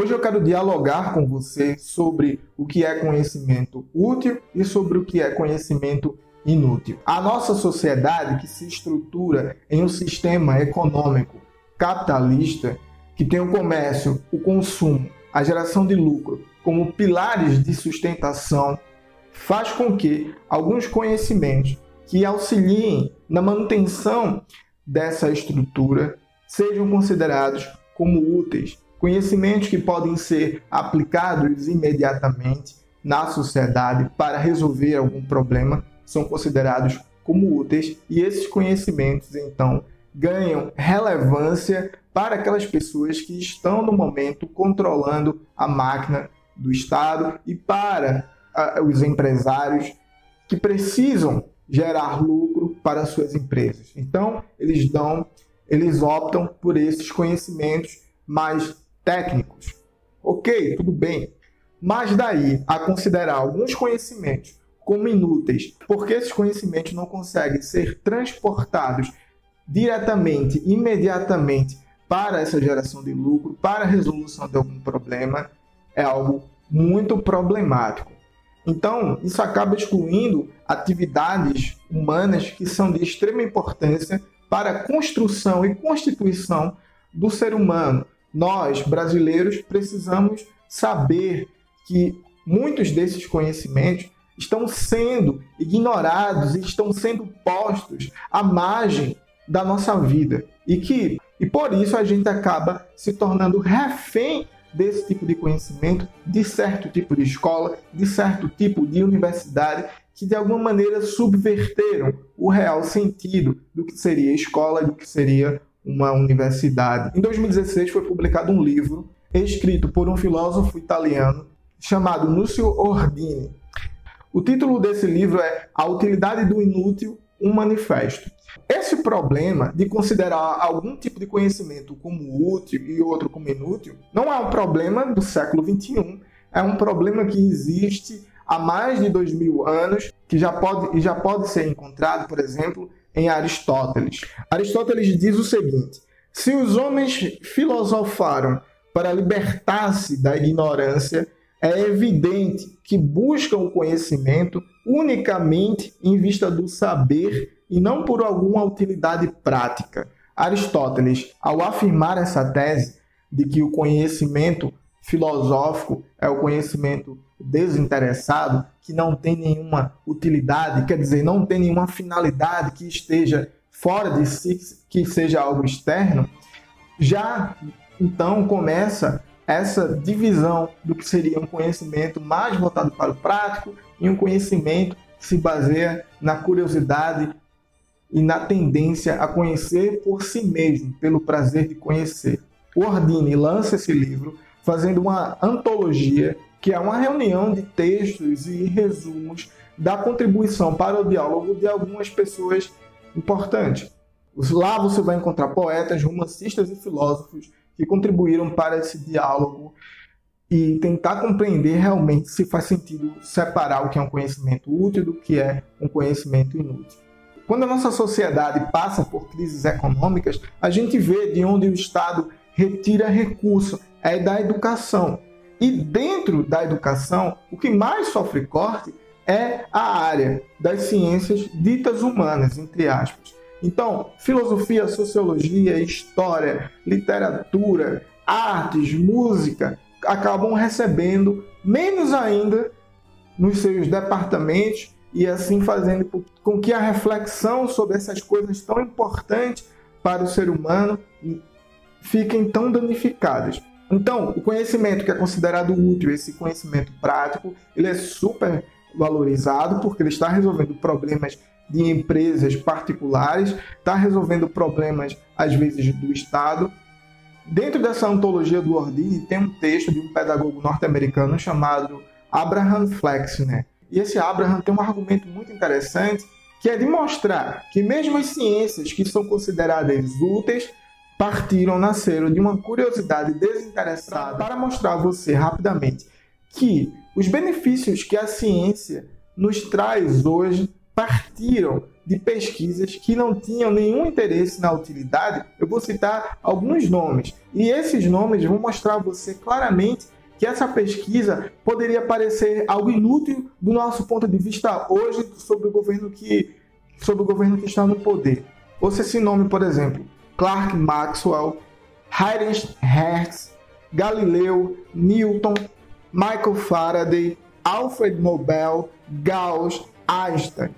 Hoje eu quero dialogar com você sobre o que é conhecimento útil e sobre o que é conhecimento inútil. A nossa sociedade, que se estrutura em um sistema econômico capitalista, que tem o comércio, o consumo, a geração de lucro como pilares de sustentação, faz com que alguns conhecimentos que auxiliem na manutenção dessa estrutura sejam considerados como úteis. Conhecimentos que podem ser aplicados imediatamente na sociedade para resolver algum problema são considerados como úteis e esses conhecimentos então ganham relevância para aquelas pessoas que estão no momento controlando a máquina do Estado e para uh, os empresários que precisam gerar lucro para suas empresas. Então, eles dão, eles optam por esses conhecimentos mais técnicos. OK, tudo bem. Mas daí a considerar alguns conhecimentos como inúteis, porque esses conhecimentos não conseguem ser transportados diretamente, imediatamente para essa geração de lucro, para a resolução de algum problema, é algo muito problemático. Então, isso acaba excluindo atividades humanas que são de extrema importância para a construção e constituição do ser humano. Nós, brasileiros, precisamos saber que muitos desses conhecimentos estão sendo ignorados e estão sendo postos à margem da nossa vida. E que e por isso a gente acaba se tornando refém desse tipo de conhecimento, de certo tipo de escola, de certo tipo de universidade, que de alguma maneira subverteram o real sentido do que seria escola, do que seria uma universidade. Em 2016 foi publicado um livro escrito por um filósofo italiano chamado Núcio Ordini. O título desse livro é A Utilidade do Inútil, um Manifesto. Esse problema de considerar algum tipo de conhecimento como útil e outro como inútil não é um problema do século XXI, é um problema que existe há mais de dois mil anos, que já pode, já pode ser encontrado, por exemplo, em Aristóteles. Aristóteles diz o seguinte: se os homens filosofaram para libertar-se da ignorância, é evidente que buscam o conhecimento unicamente em vista do saber e não por alguma utilidade prática. Aristóteles, ao afirmar essa tese de que o conhecimento filosófico é o conhecimento desinteressado, que não tem nenhuma utilidade, quer dizer, não tem nenhuma finalidade que esteja fora de si, que seja algo externo, já então começa essa divisão do que seria um conhecimento mais voltado para o prático e um conhecimento que se baseia na curiosidade e na tendência a conhecer por si mesmo, pelo prazer de conhecer. O Ordine lança esse livro fazendo uma antologia, que é uma reunião de textos e resumos da contribuição para o diálogo de algumas pessoas importantes. Lá você vai encontrar poetas, romancistas e filósofos que contribuíram para esse diálogo e tentar compreender realmente se faz sentido separar o que é um conhecimento útil do que é um conhecimento inútil. Quando a nossa sociedade passa por crises econômicas, a gente vê de onde o Estado retira recurso, é da educação. E dentro da educação, o que mais sofre corte é a área das ciências ditas humanas, entre aspas. Então, filosofia, sociologia, história, literatura, artes, música acabam recebendo menos ainda nos seus departamentos e assim fazendo com que a reflexão sobre essas coisas tão importantes para o ser humano fiquem tão danificadas. Então, o conhecimento que é considerado útil, esse conhecimento prático, ele é super valorizado porque ele está resolvendo problemas de empresas particulares, está resolvendo problemas, às vezes, do Estado. Dentro dessa antologia do Ordini, tem um texto de um pedagogo norte-americano chamado Abraham Flexner, e esse Abraham tem um argumento muito interessante, que é de mostrar que mesmo as ciências que são consideradas úteis partiram, nasceram de uma curiosidade desinteressada para mostrar a você rapidamente que os benefícios que a ciência nos traz hoje partiram de pesquisas que não tinham nenhum interesse na utilidade. Eu vou citar alguns nomes. E esses nomes vão mostrar a você claramente que essa pesquisa poderia parecer algo inútil do nosso ponto de vista hoje sobre o governo que, sobre o governo que está no poder. Ouça esse nome, por exemplo: Clark Maxwell, Heinrich Hertz, Galileu, Newton, Michael Faraday, Alfred Nobel, Gauss, Einstein.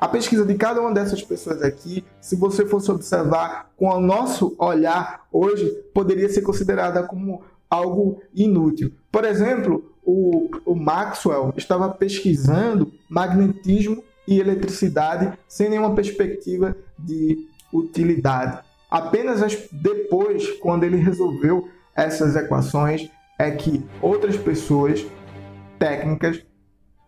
A pesquisa de cada uma dessas pessoas aqui, se você fosse observar com o nosso olhar hoje, poderia ser considerada como algo inútil. Por exemplo, o, o Maxwell estava pesquisando magnetismo e eletricidade sem nenhuma perspectiva de utilidade. Apenas depois, quando ele resolveu essas equações, é que outras pessoas técnicas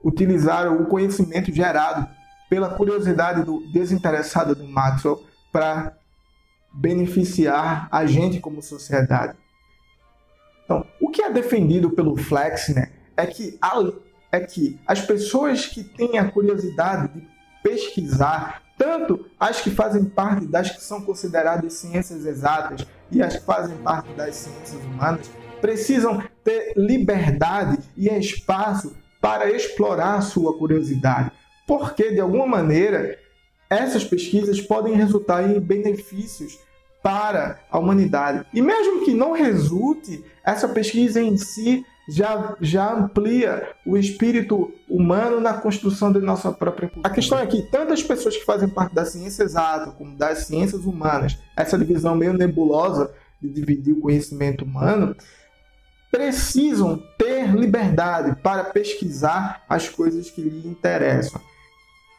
utilizaram o conhecimento gerado pela curiosidade do desinteressada do Maxwell para beneficiar a gente como sociedade. Então, o que é defendido pelo Flexner é que, é que as pessoas que têm a curiosidade de pesquisar, tanto as que fazem parte das que são consideradas ciências exatas e as que fazem parte das ciências humanas, precisam ter liberdade e espaço para explorar sua curiosidade, porque de alguma maneira essas pesquisas podem resultar em benefícios para a humanidade. E mesmo que não resulte, essa pesquisa em si já, já amplia o espírito humano na construção da nossa própria cultura. A questão é que tantas pessoas que fazem parte da ciência exata como das ciências humanas, essa divisão meio nebulosa de dividir o conhecimento humano, precisam ter liberdade para pesquisar as coisas que lhe interessam.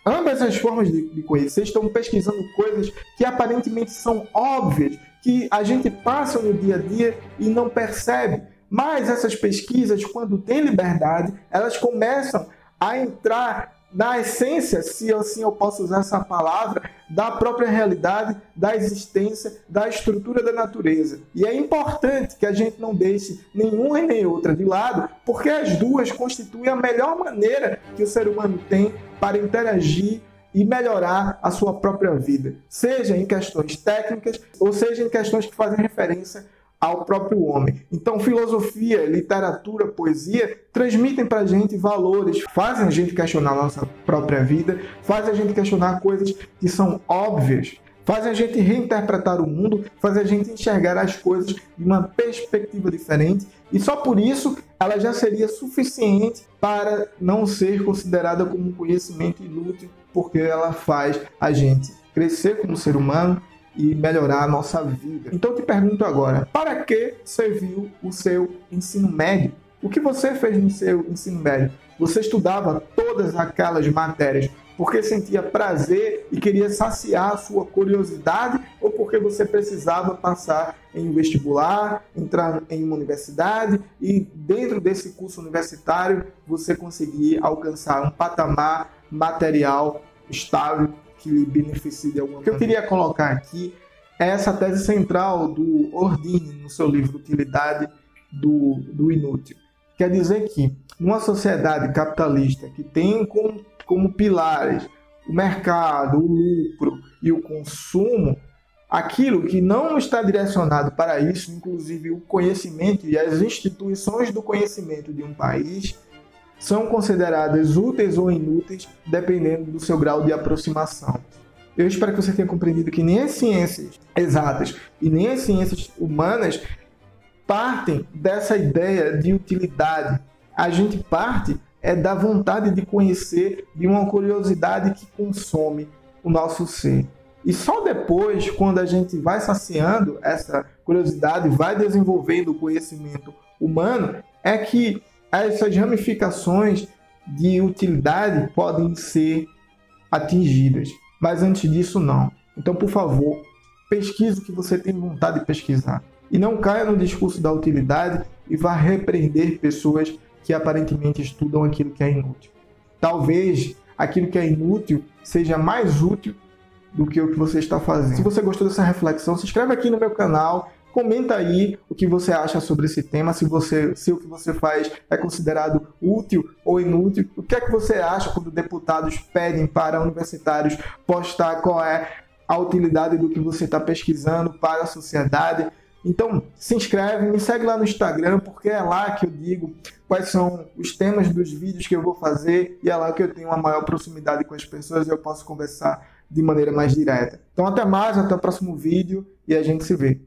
Ambas as formas de, de, conhecer estão pesquisando coisas que aparentemente são óbvias, que a gente passa no dia a dia e não percebe. Mas essas pesquisas, quando têm liberdade, elas começam a entrar na essência, se assim eu posso usar essa palavra, da própria realidade, da existência, da estrutura da natureza. E é importante que a gente não deixe nenhuma e nem outra de lado, porque as duas constituem a melhor maneira que o ser humano tem para interagir e melhorar a sua própria vida, seja em questões técnicas ou seja em questões que fazem referência ao próprio homem. Então, filosofia, literatura, poesia transmitem para a gente valores, fazem a gente questionar a nossa própria vida, fazem a gente questionar coisas que são óbvias, fazem a gente reinterpretar o mundo, fazem a gente enxergar as coisas de uma perspectiva diferente e só por isso ela já seria suficiente para não ser considerada como um conhecimento inútil, porque ela faz a gente crescer como ser humano, e melhorar a nossa vida. Então eu te pergunto agora, para que serviu o seu ensino médio? O que você fez no seu ensino médio? Você estudava todas aquelas matérias porque sentia prazer e queria saciar a sua curiosidade ou porque você precisava passar em um vestibular, entrar em uma universidade e dentro desse curso universitário você conseguir alcançar um patamar material estável que lhe beneficie de alguma maneira. O que eu queria colocar aqui é essa tese central do Ordine no seu livro Utilidade do, do Inútil. Quer dizer que, numa sociedade capitalista que tem como, como pilares o mercado, o lucro e o consumo, aquilo que não está direcionado para isso, inclusive o conhecimento e as instituições do conhecimento de um país, são consideradas úteis ou inúteis dependendo do seu grau de aproximação. Eu espero que você tenha compreendido que nem as ciências exatas e nem as ciências humanas partem dessa ideia de utilidade. A gente parte é da vontade de conhecer, de uma curiosidade que consome o nosso ser. E só depois, quando a gente vai saciando essa curiosidade, vai desenvolvendo o conhecimento humano, é que essas ramificações de utilidade podem ser atingidas. Mas antes disso, não. Então, por favor, pesquise o que você tem vontade de pesquisar. E não caia no discurso da utilidade e vá repreender pessoas que aparentemente estudam aquilo que é inútil. Talvez aquilo que é inútil seja mais útil do que o que você está fazendo. Se você gostou dessa reflexão, se inscreve aqui no meu canal, Comenta aí o que você acha sobre esse tema, se você, se o que você faz é considerado útil ou inútil. O que é que você acha quando deputados pedem para universitários postar qual é a utilidade do que você está pesquisando para a sociedade? Então, se inscreve, me segue lá no Instagram, porque é lá que eu digo quais são os temas dos vídeos que eu vou fazer e é lá que eu tenho uma maior proximidade com as pessoas e eu posso conversar de maneira mais direta. Então, até mais, até o próximo vídeo e a gente se vê.